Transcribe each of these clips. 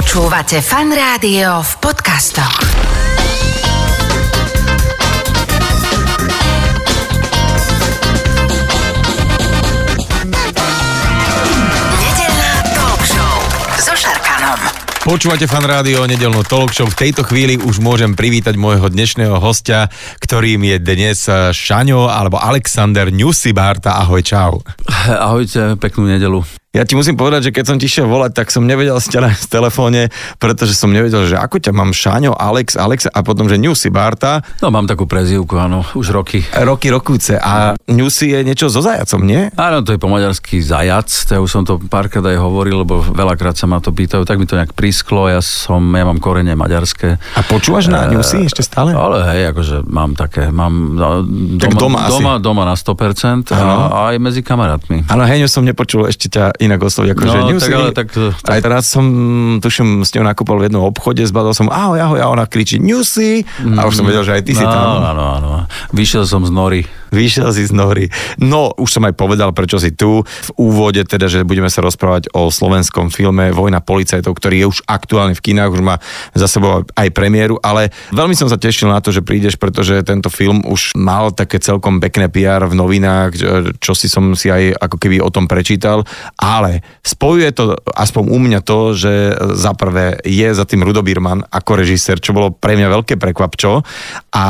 Počúvate fan rádio v podcastoch. Nedeľná talk show so Šarkanom. Počúvate fan rádio, nedelnú talk show. V tejto chvíli už môžem privítať môjho dnešného hostia, ktorým je dnes eh, Šaňo alebo Alexander Newsibarta. Ahoj, čau. Ahojte, peknú nedelu. Ja ti musím povedať, že keď som ti šiel volať, tak som nevedel si ťa v telefóne, pretože som nevedel, že ako ťa mám Šáňo, Alex, Alex a potom, že Newsy Barta. No mám takú prezývku, áno, už roky. Roky, rokúce. A Newsy je niečo so zajacom, nie? Áno, to je po maďarsky zajac, to ja už som to párkrát aj hovoril, lebo veľakrát sa ma to pýtajú, tak mi to nejak prisklo, ja som, ja mám korene maďarské. A počúvaš na Newsy ešte stále? Ale hej, akože mám také, mám no, Tak doma asi. doma, doma na 100% a, Áno. a aj medzi kamarátmi. Áno, Heňo som nepočul ešte ťa inak osloviť, ako No, že tak Newsy. ale tak to- Aj teraz som, tuším, s ňou nakúpal v jednom obchode, zbadal som, ahoj, ahoj, a ona kričí Newsy. A už som vedel, že aj ty si no, tam. Áno, áno. Vyšiel som z nory. Vyšiel si z nory. No, už som aj povedal, prečo si tu. V úvode teda, že budeme sa rozprávať o slovenskom filme Vojna policajtov, ktorý je už aktuálne v kinách, už má za sebou aj premiéru, ale veľmi som sa tešil na to, že prídeš, pretože tento film už mal také celkom pekné PR v novinách, čo- si som si aj ako keby o tom prečítal, ale spojuje to aspoň u mňa to, že za prvé je za tým Rudo Birman ako režisér, čo bolo pre mňa veľké prekvapčo a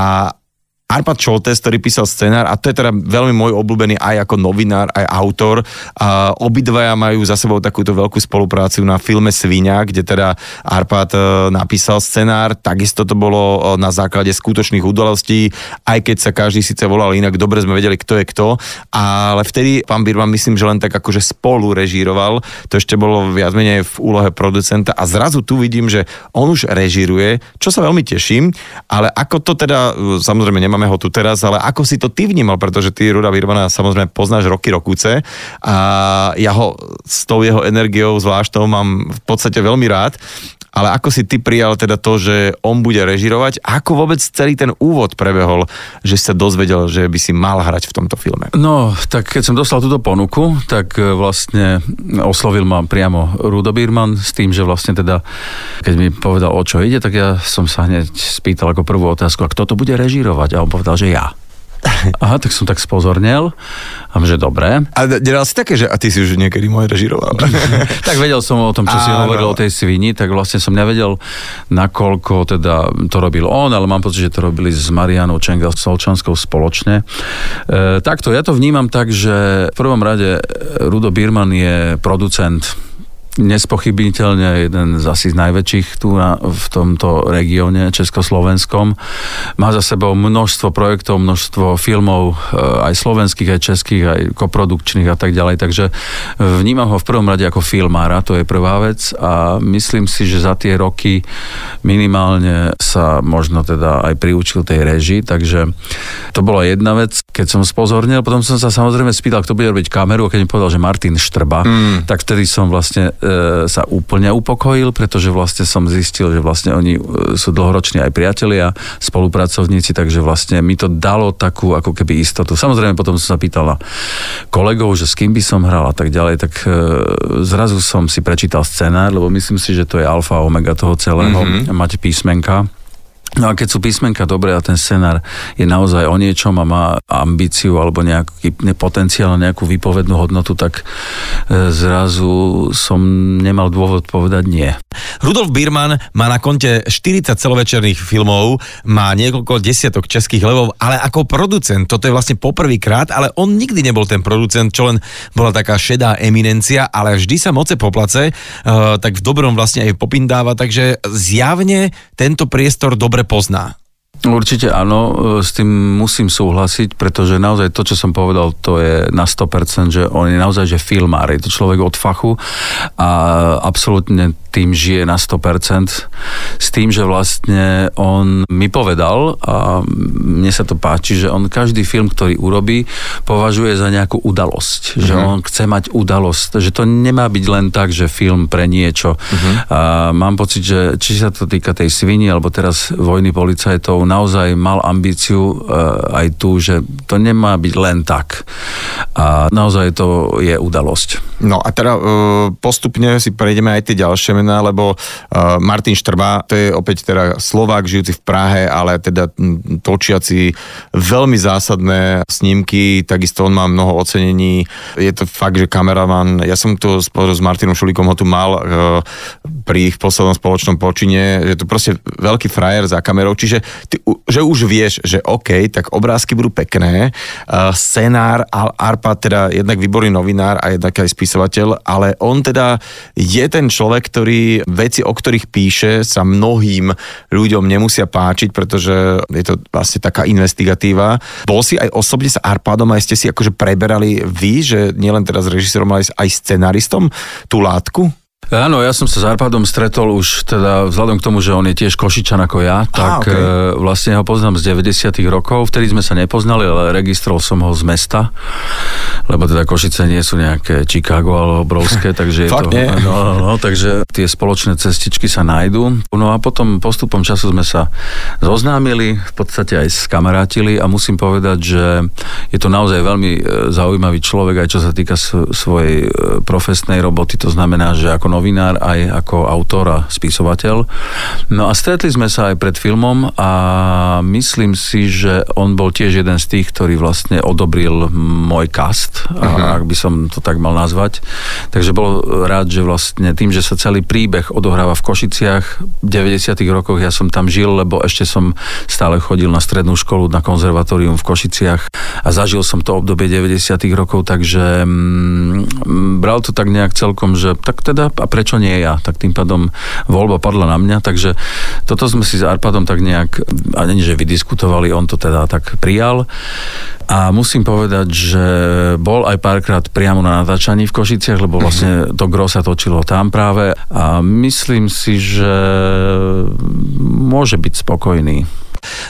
Arpad Šoltes, ktorý písal scenár a to je teda veľmi môj obľúbený aj ako novinár, aj autor. A obidvaja majú za sebou takúto veľkú spoluprácu na filme Svinia, kde teda Arpad e, napísal scenár, takisto to bolo e, na základe skutočných udalostí, aj keď sa každý síce volal inak, dobre sme vedeli, kto je kto, ale vtedy pán Birman myslím, že len tak akože spolu režíroval, to ešte bolo viac menej v úlohe producenta. A zrazu tu vidím, že on už režíruje, čo sa veľmi teším, ale ako to teda, e, samozrejme nemáme ho tu teraz, ale ako si to ty vnímal, pretože ty Ruda Birmana samozrejme poznáš roky rokúce a ja ho s tou jeho energiou zvláštnou mám v podstate veľmi rád, ale ako si ty prijal teda to, že on bude režirovať, ako vôbec celý ten úvod prebehol, že sa dozvedel, že by si mal hrať v tomto filme? No, tak keď som dostal túto ponuku, tak e, vlastne oslovil ma priamo Rudo Birman s tým, že vlastne teda, keď mi povedal, o čo ide, tak ja som sa hneď spýtal ako prvú otázku, a kto to bude režírovať? A on povedal, že ja. Aha, tak som tak spozornel, a že dobre. A delal si také, že a ty si už niekedy môj režiroval. Tak vedel som o tom, čo si Áno. hovoril o tej svini, tak vlastne som nevedel, nakoľko teda to robil on, ale mám pocit, že to robili s Marianou Čenga Solčanskou spoločne. E, takto, ja to vnímam tak, že v prvom rade Rudo Birman je producent nespochybniteľne jeden z asi najväčších tu na, v tomto regióne československom. Má za sebou množstvo projektov, množstvo filmov, e, aj slovenských, aj českých, aj koprodukčných a tak ďalej, takže vnímam ho v prvom rade ako filmára, to je prvá vec a myslím si, že za tie roky minimálne sa možno teda aj priučil tej režii, takže to bola jedna vec, keď som spozornil, potom som sa samozrejme spýtal, kto bude robiť kameru, a keď mi povedal, že Martin Štrba, mm. tak vtedy som vlastne sa úplne upokojil, pretože vlastne som zistil, že vlastne oni e, sú dlhoroční aj priatelia, spolupracovníci, takže vlastne mi to dalo takú ako keby istotu. Samozrejme potom som sa pýtal na kolegov, že s kým by som hral a tak ďalej, tak e, zrazu som si prečítal scenár, lebo myslím si, že to je alfa a omega toho celého, mm-hmm. mať písmenka. No a keď sú písmenka dobré a ten scenár je naozaj o niečom a má ambíciu alebo nejaký ne- potenciál nejakú výpovednú hodnotu, tak e, zrazu som nemal dôvod povedať nie. Rudolf Birman má na konte 40 celovečerných filmov, má niekoľko desiatok českých levov, ale ako producent, toto je vlastne poprvýkrát, ale on nikdy nebol ten producent, čo len bola taká šedá eminencia, ale vždy sa moce poplace, uh, tak v dobrom vlastne aj popindáva, takže zjavne tento priestor dobre pozná. Určite áno, e, s tým musím súhlasiť, pretože naozaj to, čo som povedal, to je na 100%, že on je naozaj že filmár, je to človek od fachu a absolútne tým žije na 100%, s tým, že vlastne on mi povedal a mne sa to páči, že on každý film, ktorý urobí, považuje za nejakú udalosť, mm-hmm. že on chce mať udalosť, že to nemá byť len tak, že film pre niečo. Mm-hmm. A mám pocit, že či sa to týka tej svini, alebo teraz vojny policajtov, naozaj mal ambíciu aj tu, že to nemá byť len tak. A naozaj to je udalosť. No a teda postupne si prejdeme aj tie ďalšie mená, lebo Martin Štrba, to je opäť teda Slovák žijúci v Prahe, ale teda točiaci veľmi zásadné snímky, takisto on má mnoho ocenení. Je to fakt, že kameraman, ja som tu spolu s Martinom Šulíkom ho tu mal pri ich poslednom spoločnom počine, že to proste veľký frajer za kamerou, čiže ty, že už vieš, že OK, tak obrázky budú pekné, uh, scenár, Arpa teda jednak výborný novinár a jednak aj spisovateľ, ale on teda je ten človek, ktorý veci, o ktorých píše, sa mnohým ľuďom nemusia páčiť, pretože je to vlastne taká investigatíva. Bol si aj osobne s Arpádom, aj ste si akože preberali vy, že nielen teraz režisérom, ale aj scenaristom tú látku? Áno, ja som sa s Arpadom stretol už teda vzhľadom k tomu, že on je tiež Košičan ako ja, tak okay. E, vlastne ho poznám z 90 rokov, vtedy sme sa nepoznali, ale registrol som ho z mesta, lebo teda Košice nie sú nejaké Chicago alebo obrovské, takže je to... No, no, no, takže tie spoločné cestičky sa nájdú. No a potom postupom času sme sa zoznámili, v podstate aj skamarátili a musím povedať, že je to naozaj veľmi e, zaujímavý človek, aj čo sa týka svojej e, profesnej roboty, to znamená, že ako novinár, aj ako autor a spisovateľ. No a stretli sme sa aj pred filmom a myslím si, že on bol tiež jeden z tých, ktorý vlastne odobril môj cast, uh-huh. ak by som to tak mal nazvať. Takže bol rád, že vlastne tým, že sa celý príbeh odohráva v Košiciach, v 90. rokoch ja som tam žil, lebo ešte som stále chodil na strednú školu, na konzervatórium v Košiciach a zažil som to obdobie 90. rokov, takže mm, bral to tak nejak celkom, že tak teda a prečo nie ja? Tak tým pádom voľba padla na mňa, takže toto sme si s Arpadom tak nejak, a nie, že vydiskutovali, on to teda tak prijal. A musím povedať, že bol aj párkrát priamo na natáčaní v Košiciach, lebo vlastne to gro sa točilo tam práve a myslím si, že môže byť spokojný.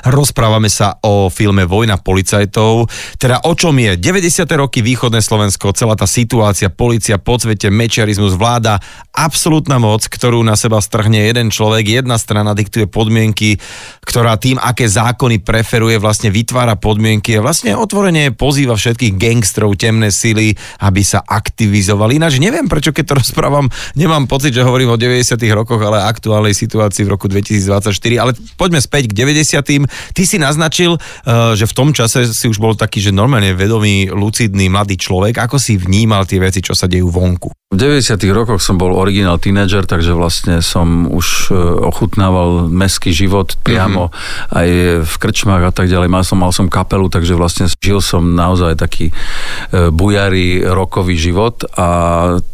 Rozprávame sa o filme Vojna policajtov. Teda o čom je? 90. roky východné Slovensko, celá tá situácia, policia, podsvete, mečiarizmus, vláda, absolútna moc, ktorú na seba strhne jeden človek, jedna strana diktuje podmienky, ktorá tým, aké zákony preferuje, vlastne vytvára podmienky a vlastne otvorene pozýva všetkých gangstrov, temné sily, aby sa aktivizovali. Ináč neviem, prečo keď to rozprávam, nemám pocit, že hovorím o 90. rokoch, ale aktuálnej situácii v roku 2024. Ale poďme späť k 90 Ty si naznačil, eh, že v tom čase si už bol taký, že normálne vedomý, lucidný, mladý človek. Ako si vnímal tie veci, čo sa dejú vonku? V 90. rokoch som bol originál tínedžer, takže vlastne som už e, ochutnával meský život priamo mm-hmm. aj v krčmách a tak ďalej. Mal som, mal som kapelu, takže vlastne žil som naozaj taký e, bujarý rokový život a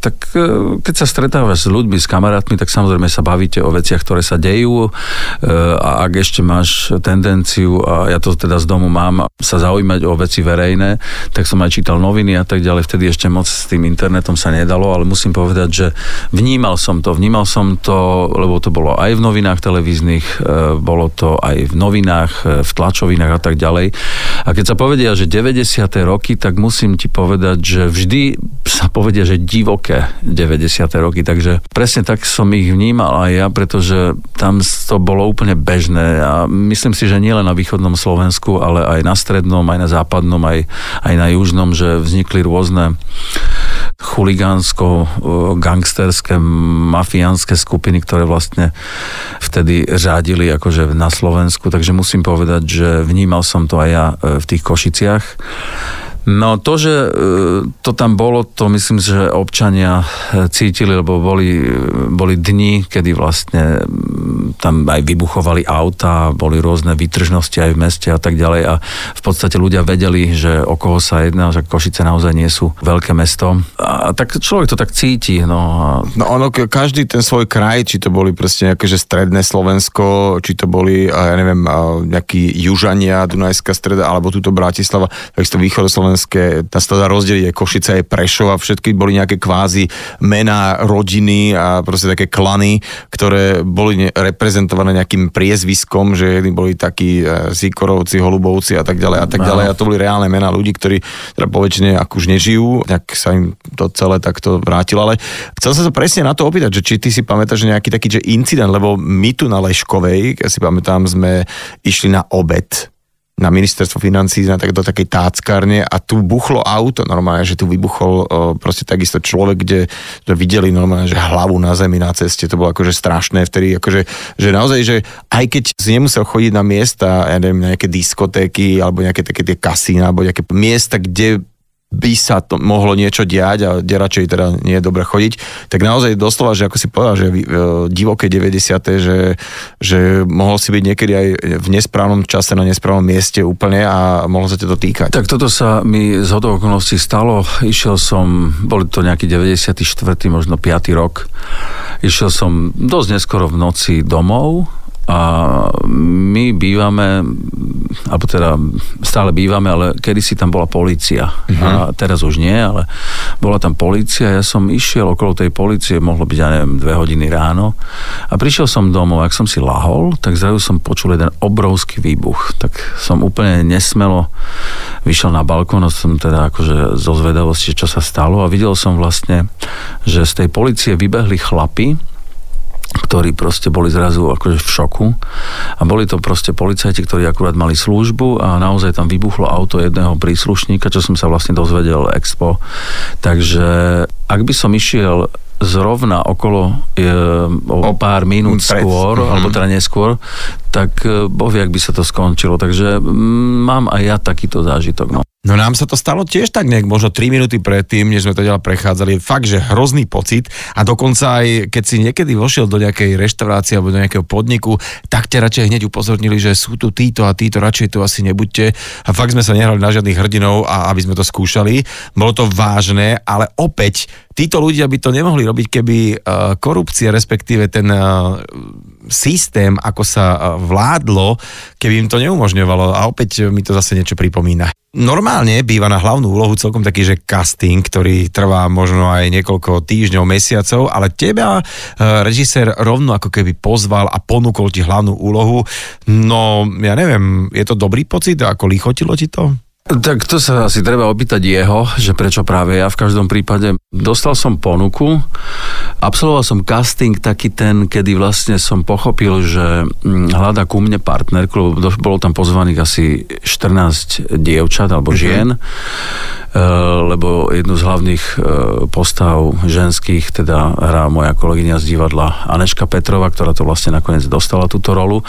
tak keď sa stretávaš s ľuďmi, s kamarátmi, tak samozrejme sa bavíte o veciach, ktoré sa dejú a ak ešte máš tendenciu, a ja to teda z domu mám, sa zaujímať o veci verejné, tak som aj čítal noviny a tak ďalej. Vtedy ešte moc s tým internetom sa nedalo, ale musím povedať, že vnímal som to, vnímal som to, lebo to bolo aj v novinách televíznych, e, bolo to aj v novinách, e, v tlačovinách a tak ďalej. A keď sa povedia, že 90. roky, tak musím ti povedať, že vždy sa povedia, že divoké 90. roky, takže presne tak som ich vnímal aj ja, pretože tam to bolo úplne bežné a myslím si, že nielen na východnom Slovensku, ale aj na strednom, aj na západnom, aj, aj na južnom, že vznikli rôzne chuligánsko, gangsterské, mafiánske skupiny, ktoré vlastne vtedy řádili akože na Slovensku, takže musím povedať, že vnímal som to aj ja e, v tých Košiciach. No to, že e, to tam bolo, to myslím, že občania e, cítili, lebo boli, boli dni, kedy vlastne tam aj vybuchovali auta, boli rôzne výtržnosti aj v meste a tak ďalej a v podstate ľudia vedeli, že o koho sa jedná, že Košice naozaj nie sú veľké mesto. A tak človek to tak cíti. No, a... no ono, každý ten svoj kraj, či to boli proste nejaké, že stredné Slovensko, či to boli, ja neviem, nejakí Južania, Dunajská streda, alebo túto Bratislava, takisto východoslovensko slovenské, tá sa dá rozdeliť aj Košice, aj Prešov a všetky boli nejaké kvázi mená rodiny a proste také klany, ktoré boli reprezentované nejakým priezviskom, že jedni boli takí e, Zikorovci, Holubovci a tak ďalej a tak ďalej. A to boli reálne mená ľudí, ktorí teda poväčšine ak už nežijú, tak sa im to celé takto vrátilo, ale chcel sa presne na to opýtať, že či ty si pamätáš nejaký taký že incident, lebo my tu na Leškovej, ja si pamätám, sme išli na obed na ministerstvo financí na tak, do takej táckárne a tu buchlo auto normálne, že tu vybuchol o, proste takisto človek, kde to videli normálne, že hlavu na zemi na ceste, to bolo akože strašné vtedy, akože, že naozaj, že aj keď si nemusel chodiť na miesta, ja neviem, nejaké diskotéky alebo nejaké také tie kasína alebo nejaké miesta, kde by sa to mohlo niečo diať a kde radšej teda nie je dobre chodiť, tak naozaj doslova, že ako si povedal, že e, divoké 90. že, že mohol si byť niekedy aj v nesprávnom čase na nesprávnom mieste úplne a mohlo sa ťa to týkať. Tak toto sa mi z hodou okolností stalo. Išiel som, boli to nejaký 94. možno 5. rok. Išiel som dosť neskoro v noci domov a my bývame, alebo teda stále bývame, ale kedysi tam bola policia. Uh-huh. A teraz už nie, ale bola tam policia. Ja som išiel okolo tej policie, mohlo byť, ja neviem, dve hodiny ráno. A prišiel som domov, ak som si lahol, tak zrazu som počul jeden obrovský výbuch. Tak som úplne nesmelo vyšiel na balkón a som teda akože zo zvedavosti, čo sa stalo a videl som vlastne, že z tej policie vybehli chlapi, ktorí proste boli zrazu akože v šoku a boli to proste policajti, ktorí akurát mali službu a naozaj tam vybuchlo auto jedného príslušníka, čo som sa vlastne dozvedel expo. Takže ak by som išiel zrovna okolo e, o pár minút pred. skôr, mm-hmm. alebo teda neskôr, tak e, boh vie, ak by sa to skončilo. Takže mm, mám aj ja takýto zážitok. No. No nám sa to stalo tiež tak nejak, možno 3 minúty predtým, než sme to ďalej prechádzali. Fakt, že hrozný pocit a dokonca aj keď si niekedy vošiel do nejakej reštaurácie alebo do nejakého podniku, tak ťa radšej hneď upozornili, že sú tu títo a títo, radšej tu asi nebuďte. A fakt sme sa nehrali na žiadnych hrdinov a aby sme to skúšali. Bolo to vážne, ale opäť títo ľudia by to nemohli robiť, keby uh, korupcia, respektíve ten uh, systém, ako sa uh, vládlo, keby im to neumožňovalo. A opäť mi to zase niečo pripomína. Normálne býva na hlavnú úlohu celkom taký, že casting, ktorý trvá možno aj niekoľko týždňov, mesiacov, ale teba e, režisér rovno ako keby pozval a ponúkol ti hlavnú úlohu. No, ja neviem, je to dobrý pocit? Ako lichotilo ti to? Tak to sa asi treba opýtať jeho, že prečo práve ja. V každom prípade dostal som ponuku, absolvoval som casting taký ten, kedy vlastne som pochopil, že mm, hľada ku mne partnerku, lebo bolo tam pozvaných asi 14 dievčat alebo mhm. žien, mm-hmm. Lebo jednu z hlavných e, postav ženských teda hrá moja kolegyňa z divadla Aneška Petrova, ktorá to vlastne nakoniec dostala túto rolu.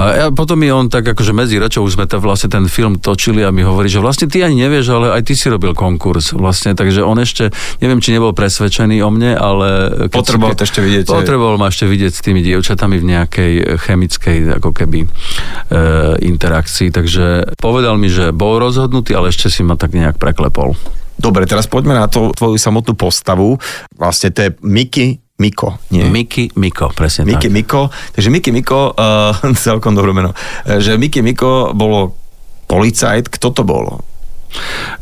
A ja, potom mi on tak akože medzi rečou už sme to vlastne ten film točili a mi hovorí, že že vlastne ty ani nevieš, ale aj ty si robil konkurs vlastne, takže on ešte, neviem, či nebol presvedčený o mne, ale... Potreboval to ešte vidieť. Potreboval ma ešte vidieť s tými dievčatami v nejakej chemickej ako keby e, interakcii, takže povedal mi, že bol rozhodnutý, ale ešte si ma tak nejak preklepol. Dobre, teraz poďme na to tvoju samotnú postavu. Vlastne to je Miky Miko, nie? Miki Miko, presne Miki tak. Miko, takže Miki Miko, uh, celkom dobré meno, že Miki Miko bolo policajt, kto to bolo?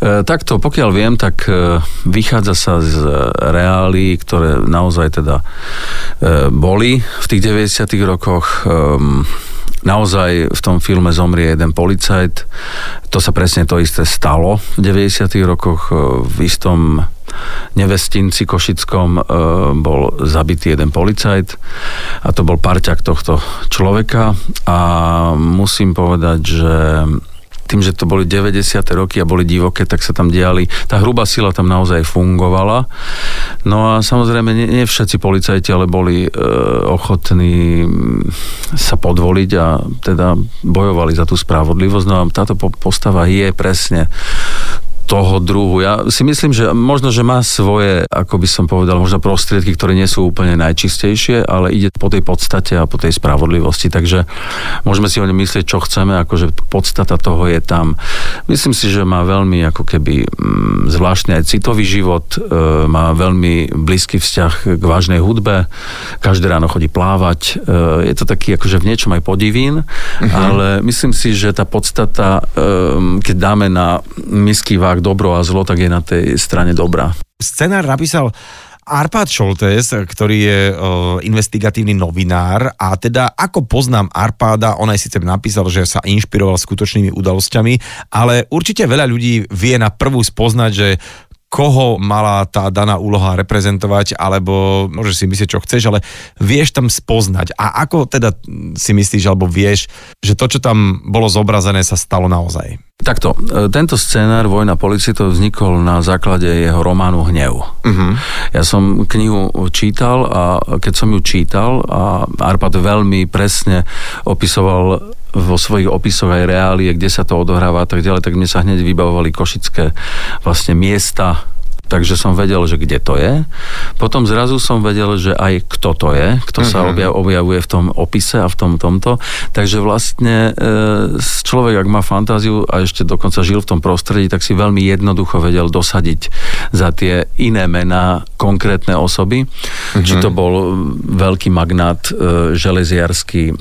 E, takto, pokiaľ viem, tak e, vychádza sa z reálí, ktoré naozaj teda e, boli v tých 90 rokoch. E, naozaj v tom filme zomrie jeden policajt. To sa presne to isté stalo v 90 rokoch. E, v istom nevestinci Košickom e, bol zabitý jeden policajt a to bol parťak tohto človeka a musím povedať, že tým, že to boli 90. roky a boli divoké, tak sa tam diali, tá hrubá sila tam naozaj fungovala. No a samozrejme, nie, nie všetci policajti, ale boli e, ochotní sa podvoliť a teda bojovali za tú spravodlivosť. No a táto postava je presne toho druhu. Ja si myslím, že možno, že má svoje, ako by som povedal, možno prostriedky, ktoré nie sú úplne najčistejšie, ale ide po tej podstate a po tej spravodlivosti. Takže môžeme si o ňom myslieť, čo chceme, akože podstata toho je tam. Myslím si, že má veľmi ako keby mm, zvláštny aj citový život, e, má veľmi blízky vzťah k vážnej hudbe, každé ráno chodí plávať. E, je to taký akože v niečom aj podivín, uh-huh. ale myslím si, že tá podstata, e, keď dáme na misky váh fakt dobro a zlo, tak je na tej strane dobrá. Scenár napísal Arpad Šoltes, ktorý je uh, investigatívny novinár a teda ako poznám Arpáda, on aj síce napísal, že sa inšpiroval skutočnými udalosťami, ale určite veľa ľudí vie na prvú spoznať, že koho mala tá daná úloha reprezentovať, alebo môžeš si myslieť, čo chceš, ale vieš tam spoznať. A ako teda si myslíš, alebo vieš, že to, čo tam bolo zobrazené, sa stalo naozaj? Takto, e, tento scénár Vojna policitov vznikol na základe jeho románu Hnev. Uh-huh. Ja som knihu čítal a keď som ju čítal a Arpad veľmi presne opisoval vo svojich opisoch aj reálie, kde sa to odohráva a tak ďalej, tak mne sa hneď vybavovali košické vlastne miesta, takže som vedel, že kde to je. Potom zrazu som vedel, že aj kto to je, kto sa mhm. objavuje v tom opise a v tom tomto. Takže vlastne e, človek, ak má fantáziu a ešte dokonca žil v tom prostredí, tak si veľmi jednoducho vedel dosadiť za tie iné mená konkrétne osoby. Mm-hmm. Či to bol veľký magnát e, železiarský, e,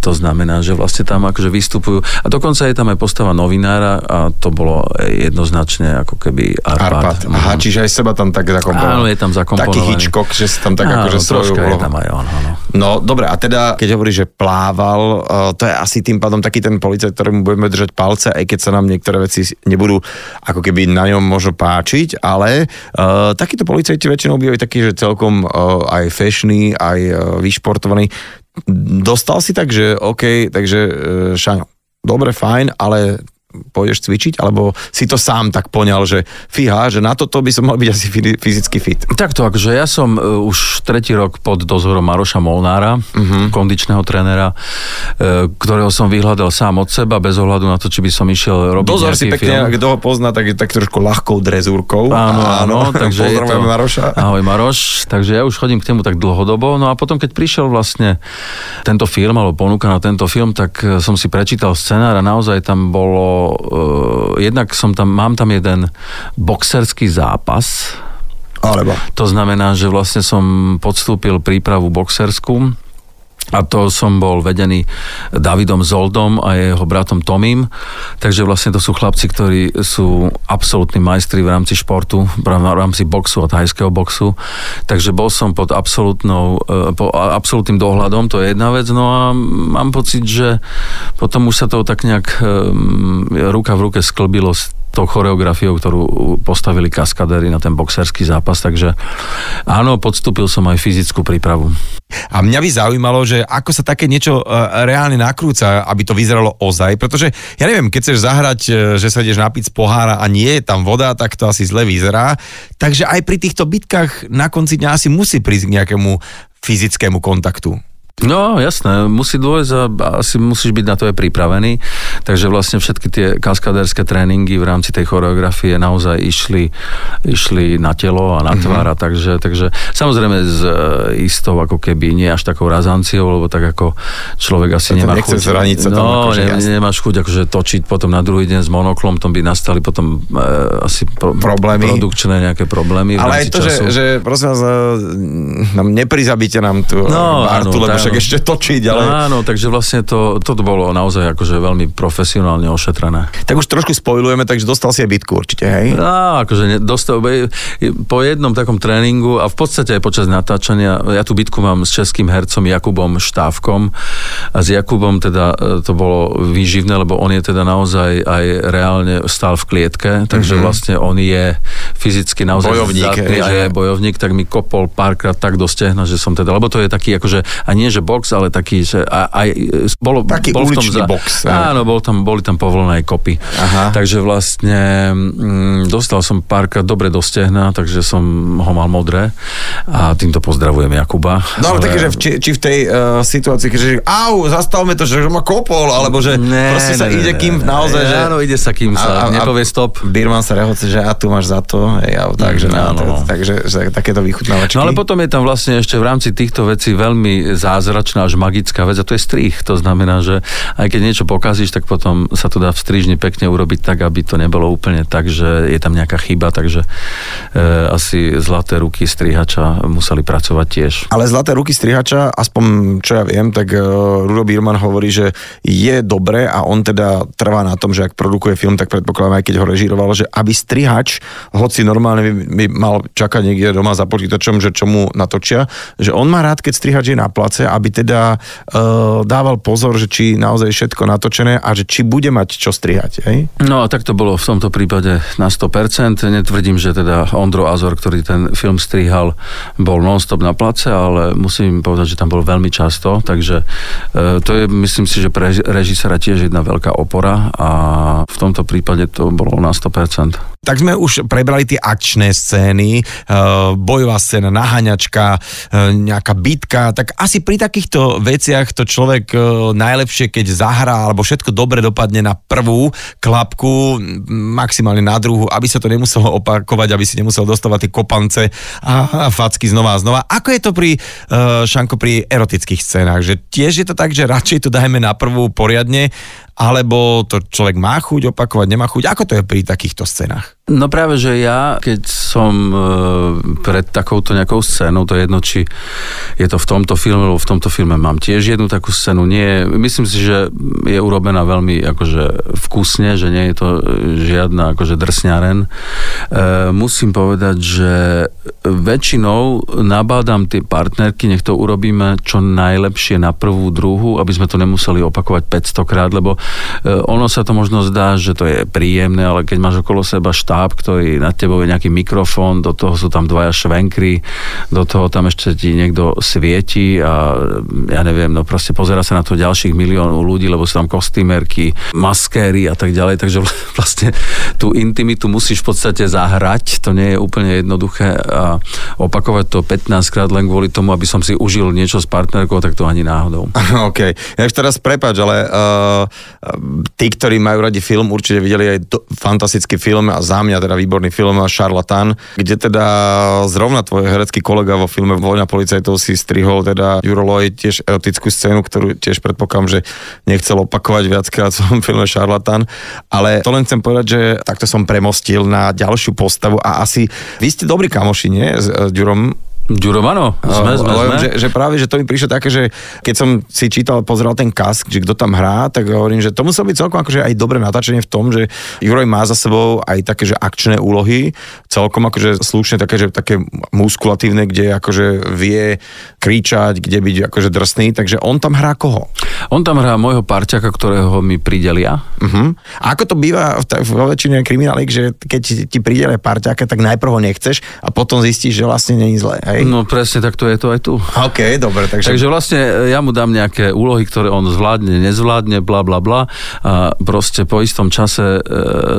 to znamená, že vlastne tam akože vystupujú. A dokonca je tam aj postava novinára a to bolo jednoznačne ako keby Arpad. Arpad. Aha, čiže aj seba tam tak zakomponovaný. Áno, je tam zakomponovaný. Taký Hitchcock, že si tam tak áno, akože svoju je tam aj on, áno. No, dobre, a teda, keď hovorí, že plával, uh, to je asi tým pádom taký ten policajt, ktorému budeme držať palce, aj keď sa nám niektoré veci nebudú ako keby na ňom možno páčiť, ale uh, takíto policajti väčšinou bývajú takí, že celkom uh, aj fashioný, aj uh, vyšportovaný. Dostal si tak, že OK, takže uh, Šaňo, dobre, fajn, ale pôjdeš cvičiť, alebo si to sám tak poňal, že fíha, že na toto by som mal byť asi fyzicky fit? Takto, akože ja som uh, už tretí rok pod dozorom Maroša Molnára, uh-huh. kondičného trénera, uh, ktorého som vyhľadal sám od seba, bez ohľadu na to, či by som išiel robiť Dozor si pekne, film. kto ho pozná, tak je tak trošku ľahkou drezúrkou. Áno, áno. takže Pozdravujeme Maroša. Ahoj Maroš, takže ja už chodím k tému tak dlhodobo, no a potom, keď prišiel vlastne tento film, alebo ponuka na tento film, tak e, som si prečítal scenár a naozaj tam bolo uh, jednak som tam, mám tam jeden boxerský zápas, alebo. To znamená, že vlastne som podstúpil prípravu boxerskú a to som bol vedený Davidom Zoldom a jeho bratom Tomím. Takže vlastne to sú chlapci, ktorí sú absolútni majstri v rámci športu, v rámci boxu a thajského boxu. Takže bol som pod absolútnou, e, po absolútnym dohľadom, to je jedna vec. No a mám pocit, že potom už sa to tak nejak e, ruka v ruke sklbilo tou choreografiou, ktorú postavili kaskadery na ten boxerský zápas, takže áno, podstúpil som aj fyzickú prípravu. A mňa by zaujímalo, že ako sa také niečo e, reálne nakrúca, aby to vyzeralo ozaj, pretože ja neviem, keď chceš zahrať, e, že sa ideš napiť z pohára a nie je tam voda, tak to asi zle vyzerá. Takže aj pri týchto bitkách na konci dňa asi musí prísť k nejakému fyzickému kontaktu. No jasné, musí dôjsť a asi musíš byť na to aj pripravený. Takže vlastne všetky tie kaskaderské tréningy v rámci tej choreografie naozaj išli, išli na telo a na mhm. tvár. Mm-hmm. takže, takže samozrejme s e, istou ako keby nie až takou razanciou, lebo tak ako človek asi to nemá chuť. Zraniť sa no, akože ne, nemáš chuť akože točiť potom na druhý deň s monoklom, tom by nastali potom e, asi pro, problémy. produkčné nejaké problémy. Ale aj to, času. že, že prosím vás, e, nám neprizabíte nám tu no, Bartu, áno, lebo však ešte točiť, ale... Áno, takže vlastne to, toto bolo naozaj akože veľmi profesionálne ošetrené. Tak už trošku spojujeme, takže dostal si aj bitku určite, hej? No, akože dostal, po jednom takom tréningu a v podstate aj počas natáčania, ja tú bitku mám s českým hercom Jakubom Štávkom a s Jakubom teda e, to bolo výživné, lebo on je teda naozaj aj reálne stál v klietke, takže mm-hmm. vlastne on je fyzicky naozaj bojovník, zdatný a je bojovník, tak mi kopol párkrát tak do stehna, že som teda, lebo to je taký akože, a nie, že box, ale taký, že aj, bolo, taký bol v tom za, box. Áno, bol tam, boli tam povolené aj kopy. Aha. Takže vlastne mm, dostal som párkrát dobre do stehna, takže som ho mal modré a týmto pozdravujem Jakuba. No ale také, že v, či, či v tej uh, situácii, že au, zastavme to, že ma kopol, alebo že ne, proste sa ne, ide, kým ne, naozaj, ne, že... Áno, ide sa, kým sa a, a, nepovie stop. Birman sa rehoce, že a tu máš za to, hej, a, takže, mm, áno. takže že, takéto vychutnávačky. No ale potom je tam vlastne ešte v rámci týchto vecí veľmi zázračné zázračná až magická vec a to je strih. To znamená, že aj keď niečo pokazíš, tak potom sa to dá v strižni pekne urobiť tak, aby to nebolo úplne tak, že je tam nejaká chyba, takže e, asi zlaté ruky strihača museli pracovať tiež. Ale zlaté ruky strihača, aspoň čo ja viem, tak uh, Rudo Birman hovorí, že je dobré a on teda trvá na tom, že ak produkuje film, tak predpokladám aj keď ho režíroval, že aby strihač, hoci normálne by, by mal čakať niekde doma za počítačom, že čo mu natočia, že on má rád, keď strihač je na place, aby teda uh, dával pozor, že či naozaj všetko natočené a že či bude mať čo strihať. Hej? No a tak to bolo v tomto prípade na 100%. Netvrdím, že teda Ondro Azor, ktorý ten film strihal, bol non-stop na place, ale musím povedať, že tam bol veľmi často, takže e, to je, myslím si, že pre režisera tiež jedna veľká opora a v tomto prípade to bolo na 100%. Tak sme už prebrali tie akčné scény, e, bojová scéna, naháňačka, e, nejaká bitka, tak asi pri takýchto veciach to človek najlepšie, keď zahrá, alebo všetko dobre dopadne na prvú klapku, maximálne na druhú, aby sa to nemuselo opakovať, aby si nemusel dostávať tie kopance a, facky znova a znova. Ako je to pri, uh, Šanko, pri erotických scénách? Že tiež je to tak, že radšej to dajme na prvú poriadne alebo to človek má chuť opakovať, nemá chuť? Ako to je pri takýchto scénach? No práve, že ja, keď som e, pred takouto nejakou scénou, to je jedno, či je to v tomto filme, alebo v tomto filme mám tiež jednu takú scénu, nie, myslím si, že je urobená veľmi akože vkusne, že nie je to žiadna akože drsňaren. E, musím povedať, že väčšinou nabádam tie partnerky, nech to urobíme čo najlepšie na prvú, druhú, aby sme to nemuseli opakovať 500 krát, lebo e, ono sa to možno zdá, že to je príjemné, ale keď máš okolo seba št- štáb, ktorý nad tebou je nejaký mikrofón, do toho sú tam dvaja švenkry, do toho tam ešte ti niekto svieti a ja neviem, no proste pozera sa na to ďalších miliónov ľudí, lebo sú tam kostýmerky, maskéry a tak ďalej, takže vlastne tú intimitu musíš v podstate zahrať, to nie je úplne jednoduché a opakovať to 15 krát len kvôli tomu, aby som si užil niečo s partnerkou, tak to ani náhodou. OK. Ja už teraz prepáč, ale uh, tí, ktorí majú radi film, určite videli aj do, fantastický film a za mňa teda výborný film Šarlatán, kde teda zrovna tvoj herecký kolega vo filme Vojna policajtov si strihol teda Juro Lloyd tiež erotickú scénu, ktorú tiež predpokladám, že nechcel opakovať viackrát v svojom filme Šarlatán, ale to len chcem povedať, že takto som premostil na ďalšiu postavu a asi vy ste dobrí kamoši, nie? S Ďurom Ďurom, áno, sme, sme, sme. Že, že práve, že to mi prišlo také, že keď som si čítal, pozeral ten kask, že kto tam hrá, tak hovorím, že to muselo byť celkom akože aj dobré natáčenie v tom, že Juroj má za sebou aj také, že akčné úlohy, celkom akože slušne také, že také muskulatívne, kde akože vie kričať, kde byť akože drsný, takže on tam hrá koho? On tam hrá môjho parťaka, ktorého mi pridelia. Uh-huh. A ako to býva v, vo väčšine kriminálik, že keď ti, pridelia parťaka, tak najprv ho nechceš a potom zistíš, že vlastne není zlé. Hej? No presne, tak to je to aj tu. OK, dobre. Takže... takže vlastne e, ja mu dám nejaké úlohy, ktoré on zvládne, nezvládne, bla bla bla a proste po istom čase e,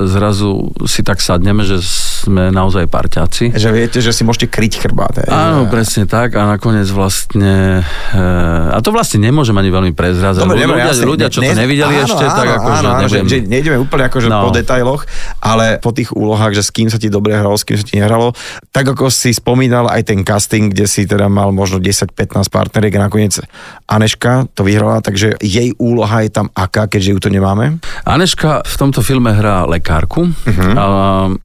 zrazu si tak sadneme, že sme naozaj parťaci. Že viete, že si môžete kryť chrbát. Hej? Áno, presne tak a nakoniec vlastne e, a to vlastne nemôžem ani veľmi prezrázať. Dobre, ľudia, jasne, ľudia, čo ne, to nevideli áno, ešte, áno, tak ako, áno, že, že, že nejdeme úplne akože no. po detailoch, ale po tých úlohách, že s kým sa ti dobre hralo, s kým sa ti nehralo, tak ako si spomínal aj ten cast casting, kde si teda mal možno 10-15 partneriek a nakoniec Aneška to vyhrala, takže jej úloha je tam aká, keďže ju to nemáme? Aneška v tomto filme hrá lekárku uh-huh. a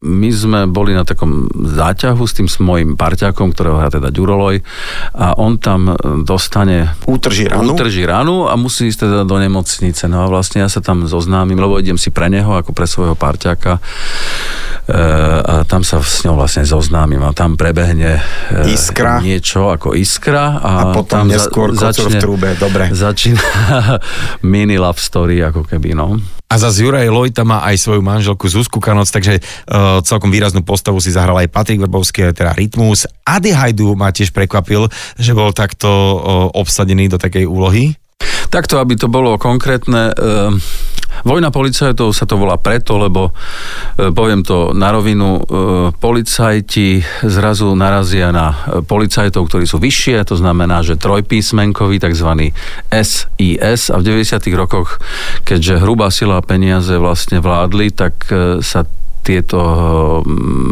my sme boli na takom záťahu s tým s mojim parťakom, ktorého hrá teda Ďuroloj a on tam dostane útrží ranu. útrží ranu a musí ísť teda do nemocnice. No a vlastne ja sa tam zoznámim, lebo idem si pre neho ako pre svojho parťaka e, a tam sa s ňou vlastne zoznámim a tam prebehne e, iskra. Niečo ako iskra. A, a potom neskôr za, začne, v trúbe, dobre. Začína mini love story, ako keby, no. A za Juraj Lojta má aj svoju manželku Zuzku Kanoc, takže uh, celkom výraznú postavu si zahral aj Patrik Vrbovský, teda Rytmus. Ady Hajdu ma tiež prekvapil, že bol takto uh, obsadený do takej úlohy. Takto, aby to bolo konkrétne, uh, Vojna policajtov sa to volá preto, lebo e, poviem to na rovinu, e, policajti zrazu narazia na policajtov, ktorí sú vyššie, to znamená, že trojpísmenkový, tzv. SIS a v 90. rokoch, keďže hrubá sila a peniaze vlastne vládli, tak sa tieto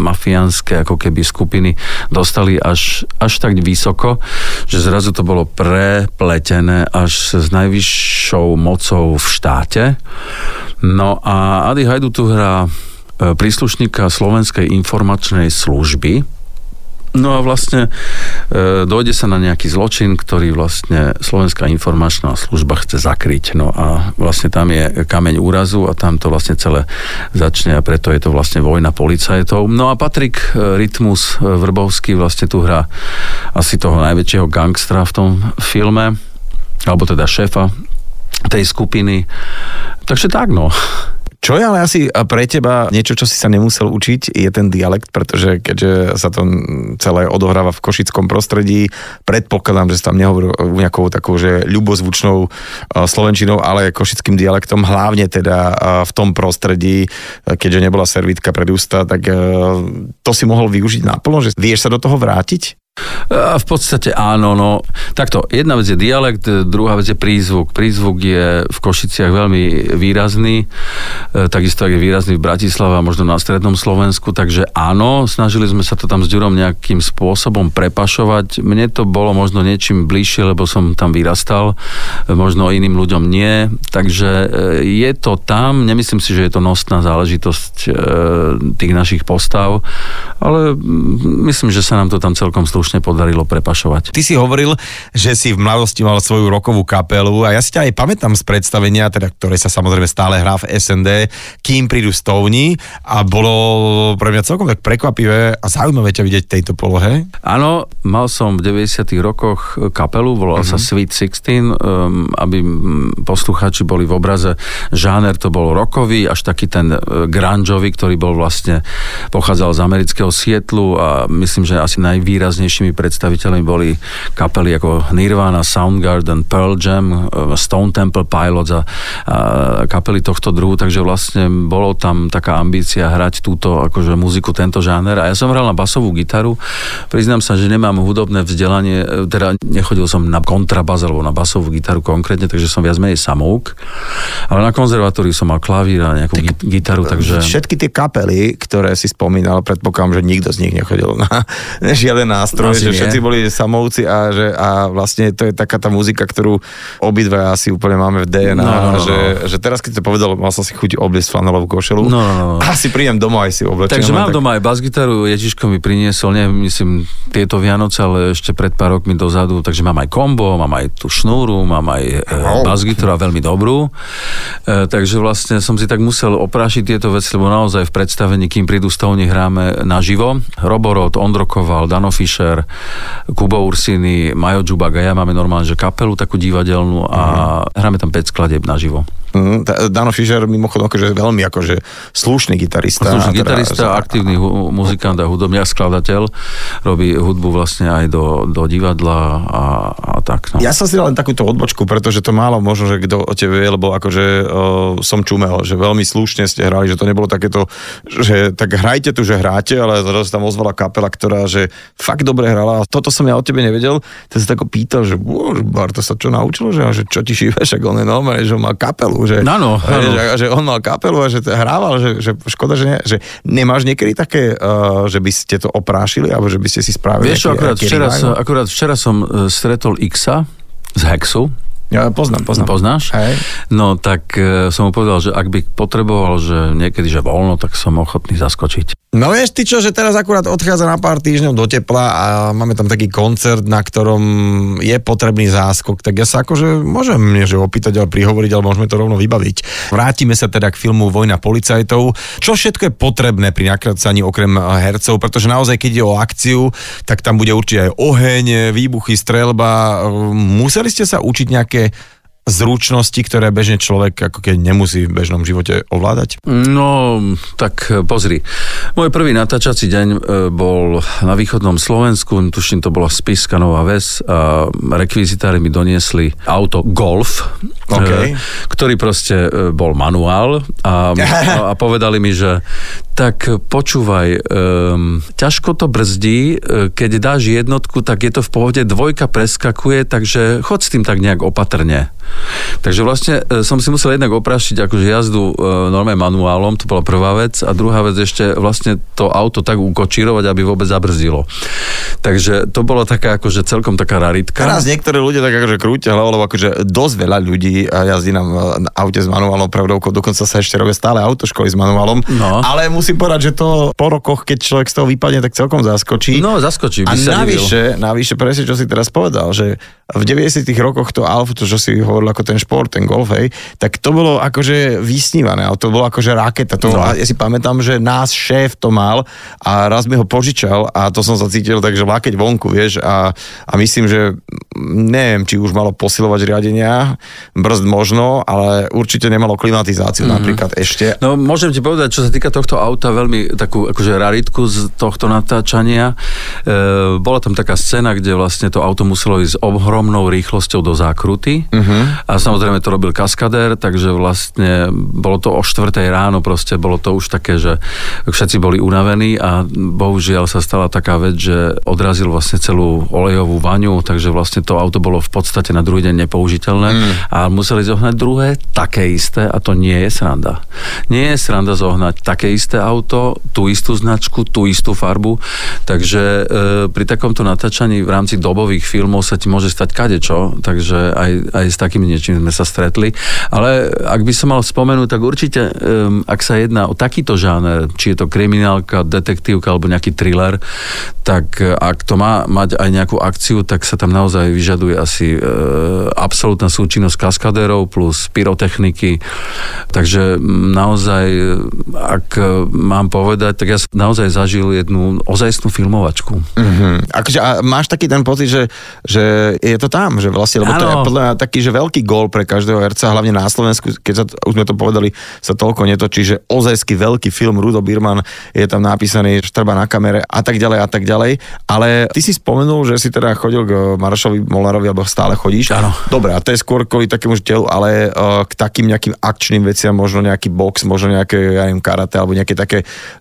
mafiánske ako keby skupiny dostali až, až tak vysoko, že zrazu to bolo prepletené až s najvyššou mocou v štáte. No a Adi Hajdu tu hrá príslušníka Slovenskej informačnej služby, No a vlastne e, dojde sa na nejaký zločin, ktorý vlastne Slovenská informačná služba chce zakryť. No a vlastne tam je kameň úrazu a tam to vlastne celé začne a preto je to vlastne vojna policajtov. No a Patrik e, Rytmus e, Vrbovský vlastne tu hrá asi toho najväčšieho gangstra v tom filme, alebo teda šéfa tej skupiny. Takže tak, no. Čo je ale asi pre teba niečo, čo si sa nemusel učiť, je ten dialekt, pretože keďže sa to celé odohráva v košickom prostredí, predpokladám, že sa tam nehovorí nejakou takou, že ľubozvučnou slovenčinou, ale košickým dialektom, hlavne teda v tom prostredí, keďže nebola servítka pred ústa, tak to si mohol využiť naplno, že vieš sa do toho vrátiť? V podstate áno, no. Takto, jedna vec je dialekt, druhá vec je prízvuk. Prízvuk je v Košiciach veľmi výrazný, e, takisto je výrazný v Bratislave a možno na strednom Slovensku, takže áno, snažili sme sa to tam s Ďurom nejakým spôsobom prepašovať. Mne to bolo možno niečím bližšie, lebo som tam vyrastal, možno iným ľuďom nie, takže e, je to tam, nemyslím si, že je to nosná záležitosť e, tých našich postav, ale myslím, že sa nám to tam celkom sluší slušne podarilo prepašovať. Ty si hovoril, že si v mladosti mal svoju rokovú kapelu a ja si ťa aj pamätám z predstavenia, teda, ktoré sa samozrejme stále hrá v SND, kým prídu stovní a bolo pre mňa celkom tak prekvapivé a zaujímavé ťa vidieť v tejto polohe. Áno, mal som v 90 rokoch kapelu, volal mm-hmm. sa mhm. Sweet 16, um, aby posluchači boli v obraze. Žáner to bol rokový, až taký ten uh, grungeový, ktorý bol vlastne, pochádzal z amerického Sietlu a myslím, že asi najvýraznejší najväčšími predstaviteľmi boli kapely ako Nirvana, Soundgarden, Pearl Jam, eh, Stone Temple Pilots a, a kapely tohto druhu, takže vlastne bolo tam taká ambícia hrať túto akože muziku, tento žáner. A ja som hral na basovú gitaru. Priznám sa, že nemám hudobné vzdelanie, eh, teda nechodil som na kontrabas alebo na basovú gitaru konkrétne, takže som viac menej samouk. Ale na konzervatóriu som mal klavír a nejakú tak, gitaru, takže... Všetky tie kapely, ktoré si spomínal, predpokladám, že nikto z nich nechodil na žiaden nástroj nástroj, že všetci boli samovci a, že, a vlastne to je taká tá muzika, ktorú obidva asi úplne máme v DNA. No, no, no, že, no. že teraz, keď to povedal, mal som si chuť obliecť flanelovú košelu. No, no, no. Asi prídem domov aj si oblečím. Takže mám tak... doma aj bas-gitaru, Ježiško mi priniesol, neviem, myslím, tieto Vianoce, ale ešte pred pár rokmi dozadu, takže mám aj kombo, mám aj tú šnúru, mám aj oh. bas-gitaru a veľmi dobrú. E, takže vlastne som si tak musel oprášiť tieto veci, lebo naozaj v predstavení, kým prídu stovni, hráme naživo. Roborod, Ondrokoval, Dano Fischer, Koller, Kubo Ursiny, Majo Džubak a ja máme normálne, že kapelu takú divadelnú a uh-huh. hráme tam 5 skladeb naživo. Mm, Dano Fischer mimochodom akože veľmi akože slušný gitarista. Slušný teda, gitarista, že... aktívny hu- muzikant a hudobný skladateľ. Robí hudbu vlastne aj do, do divadla a, a tak. No. Ja som si dal len takúto odbočku, pretože to málo možno, že kto o tebe vie, lebo akože uh, som čumel, že veľmi slušne ste hrali, že to nebolo takéto, že tak hrajte tu, že hráte, ale zrazu tam ozvala kapela, ktorá že fakt dobre hrala. A toto som ja o tebe nevedel, to sa tak pýtal, že Barto sa čo naučil, že, že čo ti šíve, však on je normálne, že má kapelu, že, ano, ano. že, že on mal kapelu a že hrával, že, že škoda, že, ne, že nemáš niekedy také, uh, že by ste to oprášili, alebo že by ste si spravili Vieš čo, akurát včera, som, akurát včera som e, stretol Xa z Hexu, ja poznám, poznám. Poznáš? Hej. No tak e, som mu povedal, že ak by potreboval, že niekedy, že voľno, tak som ochotný zaskočiť. No vieš ty čo, že teraz akurát odchádza na pár týždňov do tepla a máme tam taký koncert, na ktorom je potrebný záskok, tak ja sa akože môžem že opýtať, ale prihovoriť, ale môžeme to rovno vybaviť. Vrátime sa teda k filmu Vojna policajtov. Čo všetko je potrebné pri nakracaní okrem hercov, pretože naozaj keď ide o akciu, tak tam bude určite aj oheň, výbuchy, strelba. Museli ste sa učiť nejaké nejaké zručnosti, ktoré bežne človek ako keď nemusí v bežnom živote ovládať? No, tak e, pozri. Môj prvý natáčací deň e, bol na východnom Slovensku, tuším to bola Spiska Nová Ves a rekvizitári mi doniesli auto Golf, okay. ktorý proste bol manuál a, a povedali mi, že tak počúvaj, um, ťažko to brzdí, keď dáš jednotku, tak je to v pohode, dvojka preskakuje, takže chod s tým tak nejak opatrne. Takže vlastne e, som si musel jednak oprašiť akože jazdu e, normálne manuálom, to bola prvá vec a druhá vec ešte vlastne to auto tak ukočírovať, aby vôbec zabrzdilo. Takže to bola taká akože celkom taká raritka. Teraz niektorí ľudia tak akože krútia hlavou, lebo akože dosť veľa ľudí jazdí na, aute s manuálnou prevodovkou, dokonca sa ešte robia stále autoškoly s manuálom. No. Ale musím povedať, že to po rokoch, keď človek z toho vypadne, tak celkom zaskočí. No, zaskočí, A navyše, navyše, presne čo si teraz povedal, že v 90 rokoch to Alfa, to čo si hovoril ako ten šport, ten golf, hej, tak to bolo akože vysnívané, ale to bolo akože raketa. To, No. ja si pamätám, že nás šéf to mal a raz mi ho požičal a to som sa cítil tak, že vonku, vieš, a, a myslím, že mm, neviem, či už malo posilovať riadenia, brzd možno, ale určite nemalo klimatizáciu mm-hmm. napríklad ešte. No môžem ti povedať, čo sa týka tohto auta, veľmi takú akože raritku z tohto natáčania. E, bola tam taká scéna, kde vlastne to auto muselo ísť s ohromnou rýchlosťou do zákruty uh-huh. a samozrejme to robil kaskadér, takže vlastne bolo to o 4 ráno, proste bolo to už také, že všetci boli unavení a bohužiaľ sa stala taká vec, že odrazil vlastne celú olejovú vaňu, takže vlastne to auto bolo v podstate na druhý deň nepoužiteľné mm. a museli zohnať druhé také isté a to nie je sranda. Nie je sranda zohnať také isté auto, tú istú značku, tú istú farbu, takže e, pri takomto natáčaní v rámci dobových filmov sa ti môže stať kadečo, takže aj, aj s takým niečím sme sa stretli. Ale ak by som mal spomenúť, tak určite, e, ak sa jedná o takýto žáner, či je to kriminálka, detektívka alebo nejaký thriller, tak e, ak to má mať aj nejakú akciu, tak sa tam naozaj vyžaduje asi e, absolútna súčinnosť kaskadérov plus pyrotechniky. Takže naozaj, ak mám povedať, tak ja som naozaj zažil jednu ozajstnú filmovačku. Mm-hmm. Akože, a máš taký ten pocit, že, že je to tam, že vlastne, lebo to je podľa mňa taký, že veľký gól pre každého herca, hlavne na Slovensku, keď sa, už sme to povedali, sa toľko netočí, že ozajský veľký film Rudo Birman je tam napísaný, štrba na kamere a tak ďalej a tak ďalej. Ale ty si spomenul, že si teda chodil k Maršovi Molnárovi, alebo stále chodíš. Áno. Dobre, a to je skôr kvôli takému telu, ale uh, k takým nejakým akčným veciam, možno nejaký box, možno nejaké, ja neviem, karate, alebo nejaké také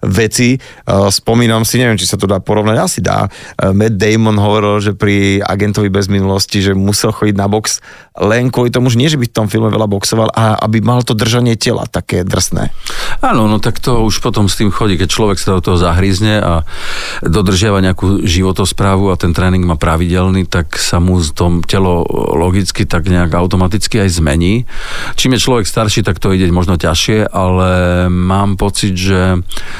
veci. Uh, spomínam si, neviem, či sa to dá porovnať, asi dá. Uh, Matt Damon hovoril, že pri agentovi bez minulosti, že musel chodiť na box len kvôli tomu, že nie, že by v tom filme veľa boxoval, a aby mal to držanie tela také drsné. Áno, no tak to už potom s tým chodí, keď človek sa do toho zahryzne a dodržiava nejakú životosprávu a ten tréning má pravidelný, tak sa mu tom telo logicky tak nejak automaticky aj zmení. Čím je človek starší, tak to ide možno ťažšie, ale mám pocit, že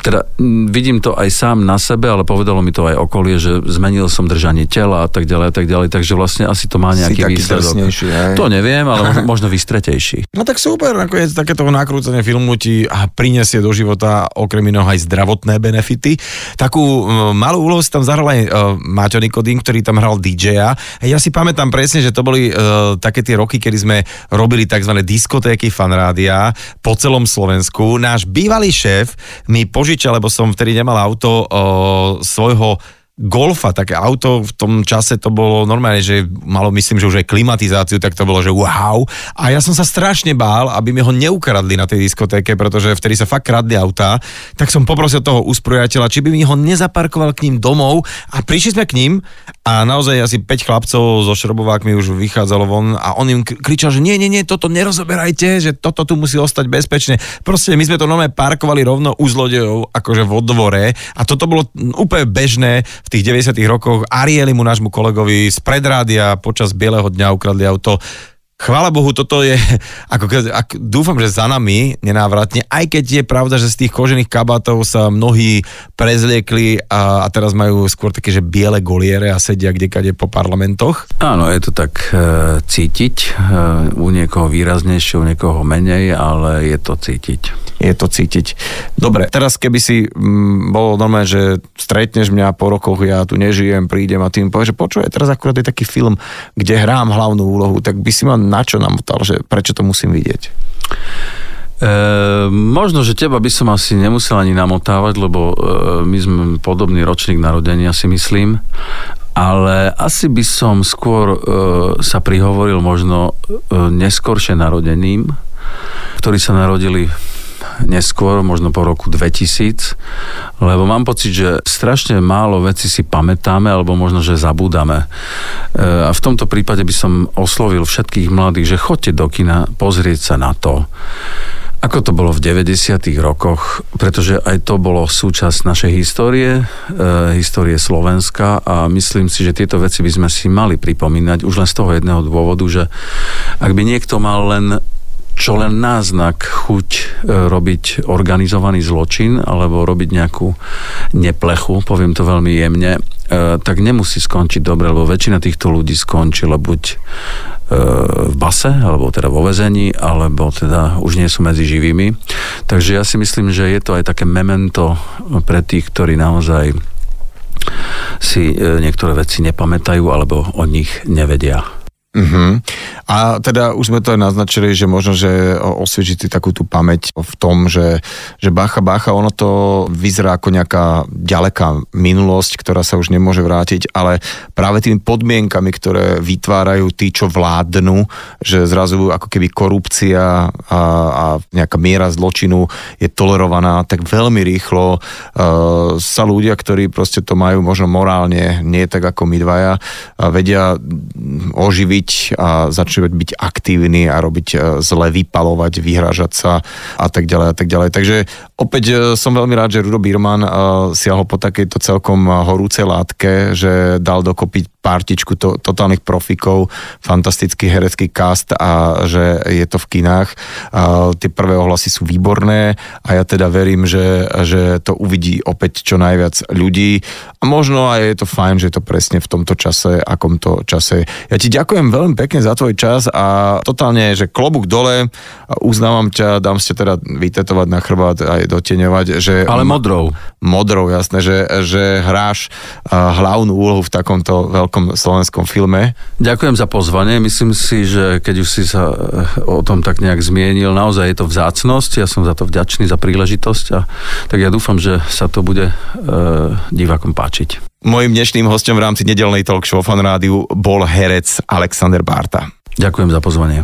teda vidím to aj sám na sebe, ale povedalo mi to aj okolie, že zmenil som držanie tela a tak ďalej a tak ďalej, takže vlastne asi to má Si nejaký taký výsledok. hej? To neviem, ale možno, vystretejší. No tak super, nakoniec takéto nakrúcanie filmu ti a prinesie do života okrem iného aj zdravotné benefity. Takú malú úlohu si tam zahral aj uh, Maťo Nikodín, ktorý tam hral DJ-a. Ja si pamätám presne, že to boli uh, také tie roky, kedy sme robili tzv. diskotéky fanrádia po celom Slovensku. Náš bývalý šéf mi požičal, lebo som vtedy nemal auto, uh, svojho Golfa, také auto, v tom čase to bolo normálne, že malo myslím, že už aj klimatizáciu, tak to bolo, že wow. A ja som sa strašne bál, aby mi ho neukradli na tej diskotéke, pretože vtedy sa fakt kradli autá, tak som poprosil toho usprojateľa, či by mi ho nezaparkoval k ním domov a prišli sme k ním a naozaj asi 5 chlapcov so šrobovákmi už vychádzalo von a on im kri- kričal, že nie, nie, nie, toto nerozoberajte, že toto tu musí ostať bezpečne. Proste my sme to normálne parkovali rovno u zlodejov, akože vo dvore a toto bolo úplne bežné v tých 90 rokoch. Arieli mu nášmu kolegovi z predrádia počas Bieleho dňa ukradli auto. Chvála Bohu, toto je, ako, keď- ak, dúfam, že za nami nenávratne, aj keď je pravda, že z tých kožených kabátov sa mnohí prezliekli a, a teraz majú skôr také, že biele goliere a sedia kdekade po parlamentoch. Áno, je to tak e, cítiť, e, u niekoho výraznejšie, u niekoho menej, ale je to cítiť. je to cítiť. Dobre, teraz keby si mm, bolo normálne, že stretneš mňa po rokoch, ja tu nežijem, prídem a ty mi povieš, že počuj, teraz akurát je taký film, kde hrám hlavnú úlohu, tak by si ma na čo namotal, že prečo to musím vidieť? E, možno, že teba by som asi nemusel ani namotávať, lebo e, my sme podobný ročník narodenia, si myslím. Ale asi by som skôr e, sa prihovoril možno e, neskoršie narodeným, ktorí sa narodili neskôr, možno po roku 2000, lebo mám pocit, že strašne málo veci si pamätáme, alebo možno, že zabúdame. E, a v tomto prípade by som oslovil všetkých mladých, že chodte do kina pozrieť sa na to, ako to bolo v 90. rokoch, pretože aj to bolo súčasť našej histórie, e, histórie Slovenska a myslím si, že tieto veci by sme si mali pripomínať už len z toho jedného dôvodu, že ak by niekto mal len čo len náznak chuť e, robiť organizovaný zločin alebo robiť nejakú neplechu, poviem to veľmi jemne, e, tak nemusí skončiť dobre, lebo väčšina týchto ľudí skončila buď v base, alebo teda vo vezení, alebo teda už nie sú medzi živými. Takže ja si myslím, že je to aj také memento pre tých, ktorí naozaj si e, niektoré veci nepamätajú alebo o nich nevedia. Uh-huh. A teda už sme to aj naznačili, že možno, že osviežiť takú tú pamäť v tom, že, že bacha, bacha, ono to vyzerá ako nejaká ďaleká minulosť, ktorá sa už nemôže vrátiť, ale práve tými podmienkami, ktoré vytvárajú tí, čo vládnu, že zrazu ako keby korupcia a, a nejaká miera zločinu je tolerovaná, tak veľmi rýchlo uh, sa ľudia, ktorí proste to majú možno morálne, nie tak ako my dvaja, vedia oživiť robiť a začnú byť aktívni a robiť e, zle, vypalovať, vyhrážať sa a tak ďalej a tak ďalej. Takže opäť e, som veľmi rád, že Rudo Birman e, siahol po takejto celkom horúcej látke, že dal dokopy partičku to, totálnych profikov, fantastický herecký cast a že je to v kinách. A tie prvé ohlasy sú výborné a ja teda verím, že, že to uvidí opäť čo najviac ľudí. A možno aj je to fajn, že je to presne v tomto čase, akomto čase. Ja ti ďakujem veľmi pekne za tvoj čas a totálne, že klobúk dole, uznávam ťa, dám ste teda vytetovať na chrbát aj doteňovať, že... Ale modrou. Modrou, jasné, že, že hráš hlavnú úlohu v takomto veľkom veľkom slovenskom filme. Ďakujem za pozvanie. Myslím si, že keď už si sa eh, o tom tak nejak zmienil, naozaj je to vzácnosť. Ja som za to vďačný, za príležitosť. A, tak ja dúfam, že sa to bude e, divákom páčiť. Mojím dnešným hostom v rámci nedelnej talk show Fan Rádiu bol herec Alexander Barta. Ďakujem za pozvanie.